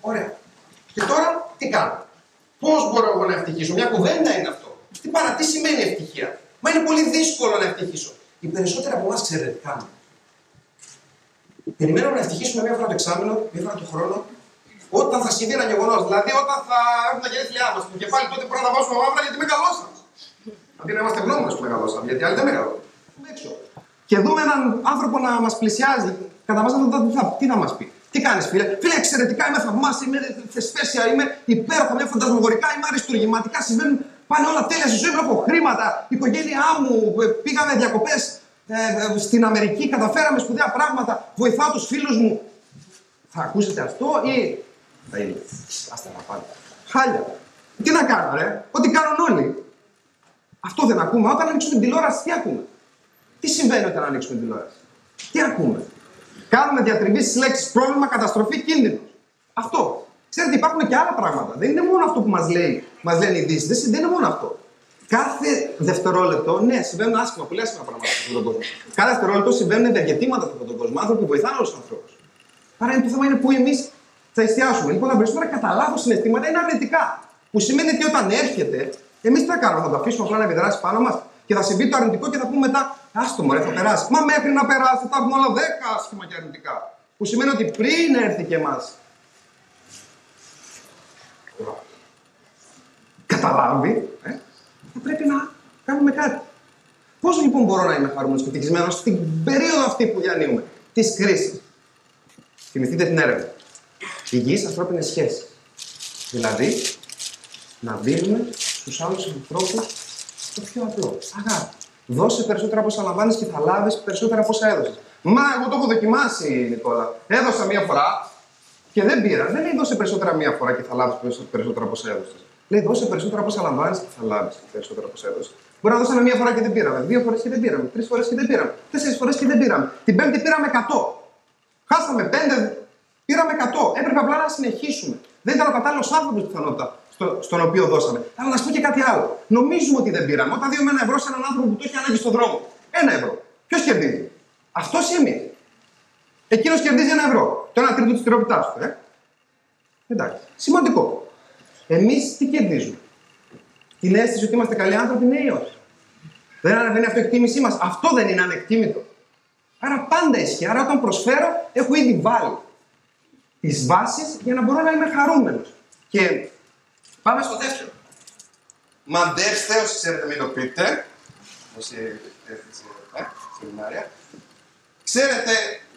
Ωραία. Και τώρα τι κάνω; Πώς μπορώ εγώ να ευτυχήσω. Μια κουβέντα είναι αυτό. Τι παρά, τι σημαίνει ευτυχία; Μα είναι πολύ δύσκολο να ευτυχήσω. Οι περισσότεροι από εμάς ξέρετε τι κάνουν. Περιμένουμε να ευτυχήσουμε μία φορά το εξάμεινο, μία φορά το χρόνο, όταν θα συμβεί ένα γεγονός. Δηλαδή, όταν θα έχουμε τα γενέθλιά μας στο κεφάλι, τότε πρέπει να βάζουμε μαύρα γιατί μεγαλώσαμε. Αντί να είμαστε γνώμονε που μεγαλώσαμε, γιατί άλλοι δεν μεγαλώσαμε. έξω. Και δούμε έναν άνθρωπο να μας πλησιάζει. Κατά βάση τι θα, τι θα μας πει; Τι κάνεις, φίλε; Φίλε, εξαιρετικά είμαι θαυμάσια, είμαι θεσπέσια, είμαι υπέροχα, είμαι φαντασμογορικά, είμαι αριστούργηματικά. Συμβαίνουν πάνε όλα τέλεια στη ζωή μου. Έχω χρήματα, η οικογένειά μου, ε, πήγαμε διακοπές ε, ε, στην Αμερική, καταφέραμε σπουδαία πράγματα, βοηθάω τους φίλους μου. Θα ακούσετε αυτό ή θα είναι. Άστα να πάνε. Χάλια. Τι να κάνω, ρε; Ό,τι κάνουν όλοι. Αυτό δεν ακούμε. Όταν ανοίξουμε την τηλεόραση, τι ακούμε; Τι συμβαίνει όταν ανοίξουμε την τηλεόραση; Τι ακούμε; Κάνουμε διατριβή στις λέξεις πρόβλημα, καταστροφή, κίνδυνος. Αυτό. Ξέρετε, υπάρχουν και άλλα πράγματα. Δεν είναι μόνο αυτό που μας λέει, μας λένε οι ειδήσει. Δεν είναι μόνο αυτό. Κάθε δευτερόλεπτο, ναι, συμβαίνουν άσχημα, πολύ άσχημα πράγματα σε αυτόν τον κόσμο. Κάθε δευτερόλεπτο συμβαίνουν ευεργετήματα σε αυτόν τον κόσμο. Άνθρωποι που βοηθάνε όλους τους ανθρώπους. Άρα το θέμα είναι που εμείς θα εστιάσουμε. Λοιπόν, τα περισσότερα κατά λάθο συναισθήματα είναι αρνητικά. Που σημαίνει ότι όταν έρχεται, εμείς τι θα κάνουμε, θα το αφήσουμε απλά να επιδράσει πάνω μας και θα συμβεί το αρνητικό και θα πούμε μετά, Άστο μωρέ, θα περάσει. Μα μέχρι να περάσει θα έχουμε όλα 10 άσχημα και αρνητικά. Που σημαίνει ότι πριν έρθει και εμάς. Καταλάβει, ε, θα πρέπει να κάνουμε κάτι. Πώς λοιπόν μπορώ να είμαι χαρούμενος και ευτυχισμένος στην περίοδο αυτή που διανύουμε, της κρίσης; Θυμηθείτε την έρευνα. Υγιείς ανθρώπινες σχέσεις. Δηλαδή, να δίνουμε στους άλλους ανθρώπους το πιο απλό. Αγάπη. Δώσε περισσότερα από όσα λαμβάνεις και θα λάβεις περισσότερα από όσα έδωσες. Μα εγώ το έχω δοκιμάσει, Νικόλα. Έδωσα μία φορά και δεν πήρα. Δεν λέει δώσε περισσότερα μία φορά και θα λάβεις περισσότερα από όσα έδωσες. Λέει δώσε περισσότερα από όσα λαμβάνεις και θα λάβεις περισσότερα από όσα έδωσες. Μπορεί να δώσαμε μία φορά και δεν πήραμε. Δύο φορές και δεν πήραμε. Τρεις φορές και δεν πήραμε. Τέσσερις φορές και δεν πήραμε. Την πέμπτη πήραμε 100. Χάσαμε πέντε Πήραμε 100. Έπρεπε απλά να συνεχίσουμε. Δεν ήταν ο κατάλληλος άνθρωπος πιθανότητα στο, στον οποίο δώσαμε. Αλλά να σου πω και κάτι άλλο. Νομίζουμε ότι δεν πήραμε. Όταν δίνουμε ένα ευρώ σε έναν άνθρωπο που το έχει ανάγκη στον δρόμο. Ένα ευρώ. Ποιος κερδίζει; Αυτός ή εμείς. Εκείνος κερδίζει ένα ευρώ. Το ένα τρίτο της τυροπιτά του. Ε; Εντάξει. Σημαντικό. Εμείς τι κερδίζουμε; Την αίσθηση ότι είμαστε καλοί άνθρωποι, ναι ή όχι; Δεν ανεβαίνει αυτό η εκτίμησή μας. Αυτό δεν είναι ανεκτήμητο. Άρα πάντα ισχύει. Άρα όταν προσφέρω, έχω ήδη βάλει τις βάσεις για να μπορώ να είμαι χαρούμενος. Και πάμε στο δεύτερο. Μαντέρς Θεός, ξέρετε, μην το πείτε. Όσοι ε, σεμινάρια. Ξέρετε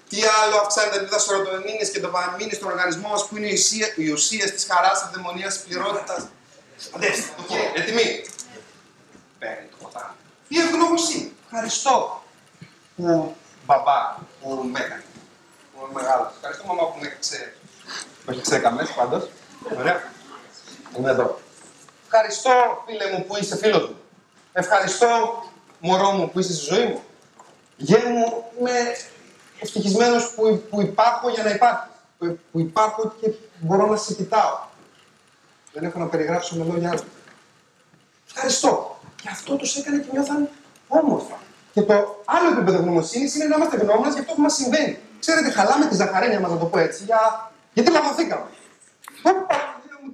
τι άλλο αυξάνει τα επίπεδα σωρατονίνε και το βαμίνη στον οργανισμό μας που είναι οι ουσίε της χαράς, ευδαιμονία, της πληρότητας. Αντέστε, το πω. Έτοιμοι. Παίρνει το ποτάμι. Η ευγνωμοσύνη. Ευχαριστώ που μπαμπά που με έκανε μεγάλος. Ευχαριστώ μαμά που με έκλεισε. Με έκλεισε καμές πάντως. Ωραία. Είμαι εδώ. Ευχαριστώ φίλε μου που είσαι φίλος μου. Ευχαριστώ μωρό μου που είσαι στη ζωή μου. Γέ μου, είμαι ευτυχισμένος που, που υπάρχω για να υπάρχω. Που, που υπάρχω και μπορώ να σε κοιτάω. Δεν έχω να περιγράψω με λόγια άλλα. Ευχαριστώ. Και αυτό τους έκανε και νιώθαν όμορφα. Και το άλλο επίπεδο γνωμοσύνη είναι να είμαστε γνώμονες για αυτό που μας συμβαίνει. Ξέρετε, χαλάμε τη ζαχαρένια μας, να το πω έτσι, για... γιατί λαβωθήκαμε.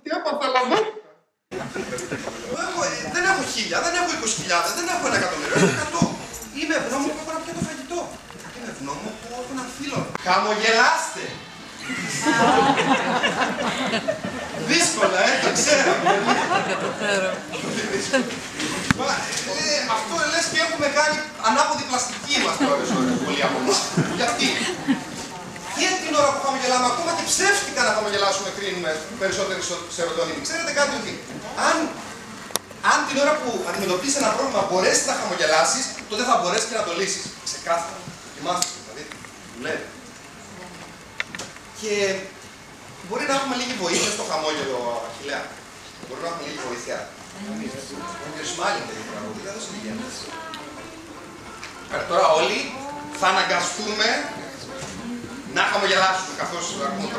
Τι έπαθα, λαβώθηκα. Δεν έχω χίλια, δεν έχω είκοσι χιλιάδες, δεν έχω ένα εκατομμύριο, έχω εκατό. Είμαι ευγνώμων που έχω να πιω το φαγητό. Είμαι ευγνώμων που έχω ένα φίλο. Χαμογελάστε. Δύσκολα, ε, το ξέρω. Ε, αυτό λες και έχουμε κάνει ανάποδη πλαστική μας ώρες ώρες, πολλοί από εμάς. Γιατί; Και την ώρα που χαμογελάμε, ακόμα και ψεύτικα να χαμογελάσουμε, κρίνουμε περισσότερη σερωτονίνη. Ξέρετε κάτι ότι αν, αν την ώρα που αντιμετωπίσει ένα πρόβλημα μπορέσεις να χαμογελάσεις, τότε θα μπορέσεις και να το λύσεις. Ξεκάθαρα. Θυμάστε, δηλαδή. Λέει. Και μπορεί να έχουμε λίγη βοήθεια στο χαμόγελο, Αχιλέα. Μπορεί να έχουμε λίγη βοήθεια. Τώρα όλοι θα αναγκαστούμε να χαμογελάσουμε καθώς ακούμε το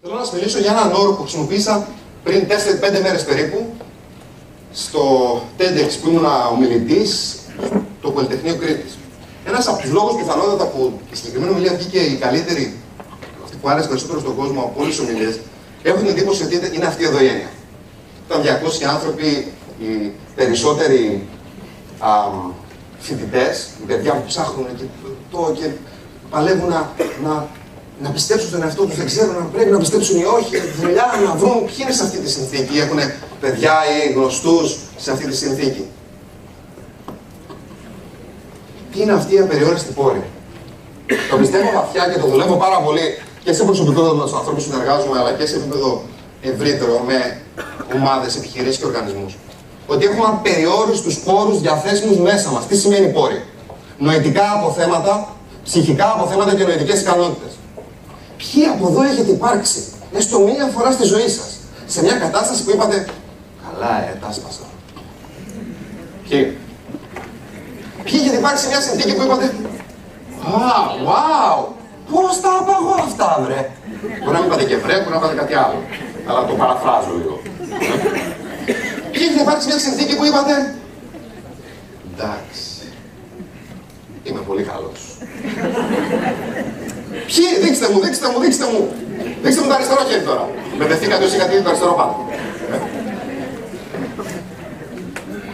Θέλω να σας μιλήσω για έναν όρο που χρησιμοποίησα πριν 4-5 μέρες περίπου στο TEDx που ήμουν ομιλητής το Πολυτεχνείο Κρήτης. Ένας από τους λόγους πιθανότατα που η συγκεκριμένη ομιλία βγήκε η καλύτερη που άρεσε περισσότερο στον κόσμο από όλες τις ομιλίες, έχω την εντύπωση ότι είναι αυτή εδώ η έννοια. Ήταν 200 άνθρωποι, οι περισσότεροι φοιτητές, οι παιδιά που ψάχνουν και, το, και παλεύουν να, να, να πιστέψουν στον εαυτό τους, δεν ξέρουν αν πρέπει να πιστέψουν ή όχι, δουλειά να βρουν ποιοι είναι σε αυτή τη συνθήκη, έχουν παιδιά ή γνωστούς σε αυτή τη συνθήκη. Τι είναι αυτή η απεριόριστη πόρη; Το πιστεύω βαθιά και το δουλεύω πάρα πολύ και σε προσωπικό επίπεδο με τους ανθρώπους που συνεργάζομαι, αλλά και σε επίπεδο ευρύτερο με ομάδες, επιχειρήσεις και οργανισμούς. Ότι έχουμε απεριόριστους πόρους διαθέσιμους μέσα μας. Τι σημαίνει πόροι. Νοητικά αποθέματα, ψυχικά αποθέματα και νοητικέ ικανότητες. Ποιοι από εδώ έχετε υπάρξει, έστω μία φορά στη ζωή σας, σε μια κατάσταση που είπατε Καλά, ε, τα σπάσα. Ποιοι; Ποιοι έχετε υπάρξει σε μια συνθήκη που είπατε Α, wow, πώς τα απαγώ αυτά, βρε. Μπορεί να μην είπατε και βρε, μπορεί να είπατε κάτι άλλο. Αλλά το παραφράζω λίγο. Ποιοι έχετε υπάρξει μια συνθήκη που είπατε Εντάξει. Είμαι πολύ καλός. Ποιοι, δείξτε μου, δείξτε μου, δείξτε μου. Δείξτε μου το αριστερό χέρι τώρα. Μπερδευτήκατε όσοι είχατε το αριστερό πάνω.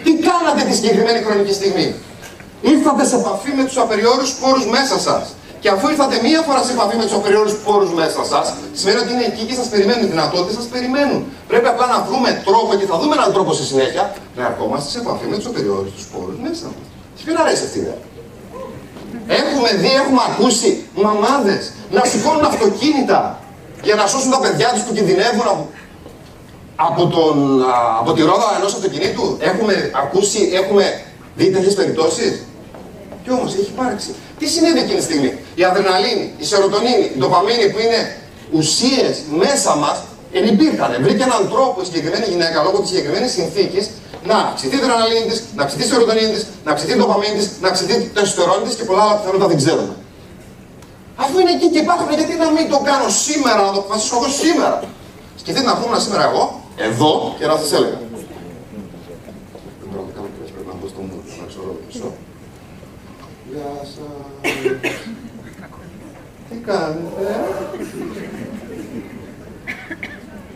Τι κάνατε τη συγκεκριμένη χρονική στιγμή; Ήρθατε σε επαφή με τους απεριόριστους πόρους μέσα σας. Και αφού ήρθατε μία φορά σε επαφή με τους απεριόριστους πόρους μέσα σας, σημαίνει ότι είναι εκεί και σας περιμένουν. Οι δυνατότητες σας περιμένουν. Πρέπει απλά να βρούμε τρόπο και θα δούμε έναν τρόπο στη συνέχεια να ερχόμαστε σε επαφή με τους απεριόριστους πόρους μέσα μας. Και ποιον αρέσει αυτή η ιδέα. Έχουμε δει, έχουμε ακούσει μαμάδες να σηκώνουν αυτοκίνητα για να σώσουν τα παιδιά τους που κινδυνεύουν από, από, τον, από τη ρόδα ενός αυτοκινήτου. Έχουμε ακούσει, έχουμε δει τέτοιες περιπτώσεις. Κι όμως έχει υπάρξει. Τι συνέβη εκείνη τη στιγμή; Η αδρεναλίνη, η σερωτονίνη, η ντοπαμίνη που είναι ουσίες μέσα μας ενυπήρχαν. Βρήκε έναν τρόπο η συγκεκριμένη γυναίκα λόγω της συγκεκριμένης συνθήκης να αυξηθεί η αδρεναλίνη της, να αυξηθεί η σερωτονίνη της, να αυξηθεί η ντοπαμίνη της, να αυξηθεί το εσωτερόνι της και πολλά άλλα πιθανότητα δεν ξέρουμε. Αφού είναι εκεί και υπάρχουν, γιατί να μην το κάνω σήμερα, να το αποφασίσω εγώ σήμερα. Σκεφτείτε να πούμε σήμερα εγώ, εδώ και να σας έλεγα. Γεια σας. Τι κάνετε;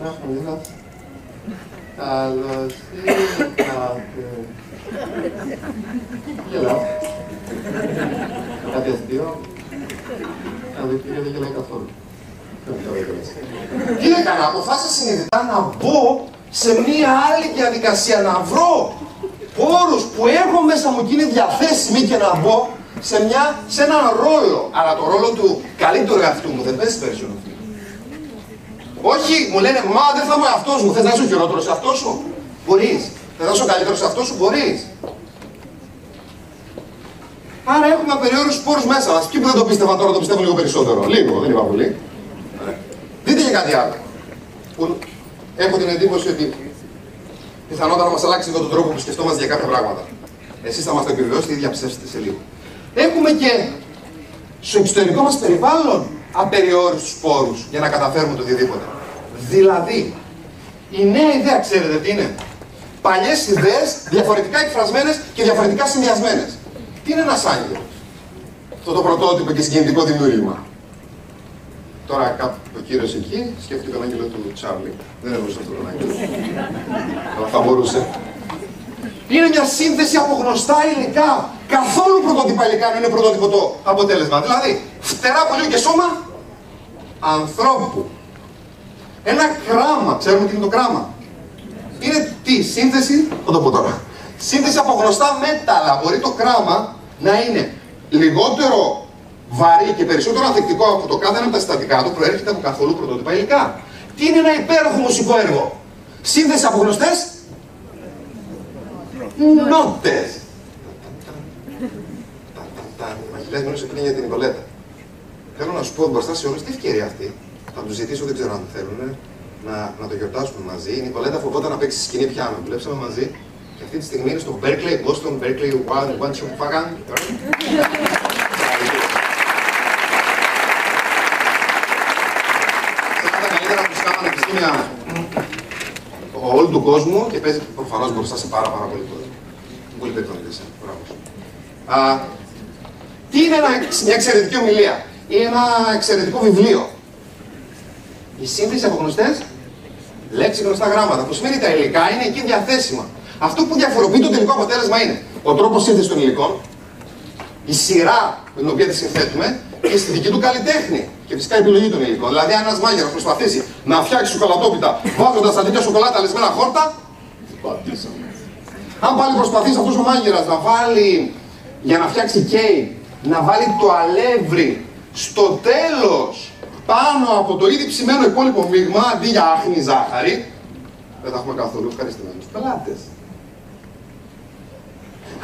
Αχ, Καλώς ήρθατε. Γελάω. Κάτι αστείο. Να δείτε γιατί δεν γελάει καθόλου. Τι έκανα, αποφάσισα συνειδητά να μπω σε μία άλλη διαδικασία, να βρω πόρους που έχω μέσα μου και είναι διαθέσιμοι και να μπω σε, μια, σε έναν ρόλο. Αλλά το ρόλο του καλύτερου εαυτού μου δεν παίζει περισσότερο. Όχι, μου λένε, μα δεν θα είμαι αυτός μου. Θε να είσαι ο χειρότερο αυτός σου. Μπορείς. Θε να είσαι ο καλύτερο αυτός σου. Μπορείς. Άρα έχουμε απεριόριστους πόρου μέσα μας. Ποιοι που δεν το πίστευαν τώρα το πιστεύουν λίγο περισσότερο. Λίγο, δεν είπα πολύ. Δείτε και κάτι άλλο. Που έχω την εντύπωση ότι πιθανότατα να μας αλλάξει λίγο τον τρόπο που σκεφτόμαστε για κάποια πράγματα. Εσείς θα μα το επιβεβαιώσετε ή διαψεύσετε σε λίγο. Έχουμε και στο εξωτερικό μας περιβάλλον απεριόριστους πόρου για να καταφέρουμε το οτιδήποτε. Δηλαδή, η νέα ιδέα, ξέρετε τι είναι; Παλιές ιδέες διαφορετικά εκφρασμένες και διαφορετικά συνδυασμένες. Τι είναι ένα άγγελο, αυτό το πρωτότυπο και συγκινητικό δημιούργημα. Τώρα ο κύριος εκεί σκέφτηκε τον άγγελο του Τσάρλι. Δεν εννοούσε αυτόν τον άγγελο. Αλλά θα μπορούσε. Είναι μια σύνθεση από γνωστά υλικά. Καθόλου πρωτότυπα υλικά είναι πρωτότυπο το αποτέλεσμα. Δηλαδή, φτερά πολύ και σώμα ανθρώπου. Ένα κράμα, ξέρουμε τι είναι το κράμα. Είναι τι, σύνθεση, θα το πω τώρα. Σύνθεση από γνωστά μέταλλα. Μπορεί το κράμα να είναι λιγότερο βαρύ και περισσότερο ανθεκτικό από το κάθε ένα από τα συστατικά του προέρχεται από καθόλου πρωτότυπα υλικά. Τι είναι ένα υπέροχο μουσικό έργο; Σύνθεση από γνωστές νότες. Μα μόνο σε πριν για την Νικολέτα. Θέλω να σου πω μπροστά σε όλου τι ευκαιρία αυτή. Θα τους ζητήσω, δεν ξέρω αν θέλουν, να, να το γιορτάσουμε μαζί. Η Νικολέτα φοβόταν να παίξει σκηνή πιάνο. Δουλέψαμε μαζί και αυτή τη στιγμή είναι στο Berkeley, Boston, Berkeley, One, One, Two, Fagan. Σε τα καλύτερα μουσικά πανεπιστήμια όλου του κόσμου και παίζει προφανώς μπροστά σε πάρα, πάρα πολύ κόσμο. Πολύ περιττώνεται. Τι είναι ένα, μια εξαιρετική ομιλία; Ή ένα εξαιρετικό βιβλίο. Η σύνθεση από γνωστές λέξει γνωστά γράμματα. Που σημαίνει τα υλικά είναι εκεί διαθέσιμα. Αυτό που διαφοροποιεί το τελικό αποτέλεσμα είναι ο τρόπος σύνθεσης των υλικών, η σειρά με την οποία τη συνθέτουμε και η αισθητική του καλλιτέχνη. Και φυσικά η επιλογή των υλικών. Δηλαδή, αν ένας μάγειρας προσπαθήσει να φτιάξει σοκολατόπιτα βάζοντας αντί σοκολάτα λεσμένα χόρτα, πατήσαμε. Αν πάλι προσπαθήσει αυτός ο μάγειρας να βάλει για να φτιάξει κέι, να βάλει το αλεύρι στο τέλος πάνω από το ήδη ψημένο υπόλοιπο μείγμα αντί για άχνη ζάχαρη, δεν θα έχουμε καθόλου ευχαριστημένους πελάτες.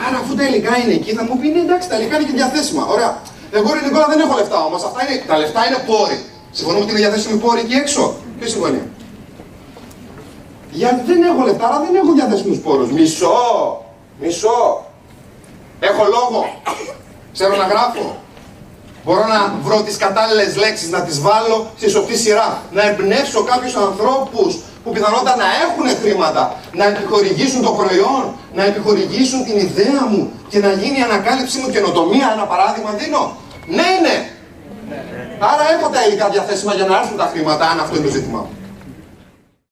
Άρα αφού τα υλικά είναι εκεί, θα μου πει ναι, εντάξει, τα υλικά είναι και διαθέσιμα. Ωραία. Εγώ ρε Νικόλα δεν έχω λεφτά όμως. Αυτά είναι, τα λεφτά είναι πόροι. Συμφωνούμε ότι είναι διαθέσιμοι πόροι εκεί έξω. Ποιο συμφωνεί. Γιατί δεν έχω λεφτά, άρα δεν έχω διαθέσιμους πόρους. Μισό. Μισό. Έχω λόγο. Ξέρω να γράφω. Μπορώ να βρω τις κατάλληλες λέξεις, να τις βάλω στη σωστή σειρά. Να εμπνεύσω κάποιους ανθρώπους που πιθανότατα να έχουν χρήματα, να επιχορηγήσουν το προϊόν, να επιχορηγήσουν την ιδέα μου και να γίνει η ανακάλυψή μου καινοτομία. Ένα παράδειγμα δίνω. Ναι, ναι. Άρα έχω τα υλικά διαθέσιμα για να έρθουν τα χρήματα, αν αυτό είναι το ζήτημα μου.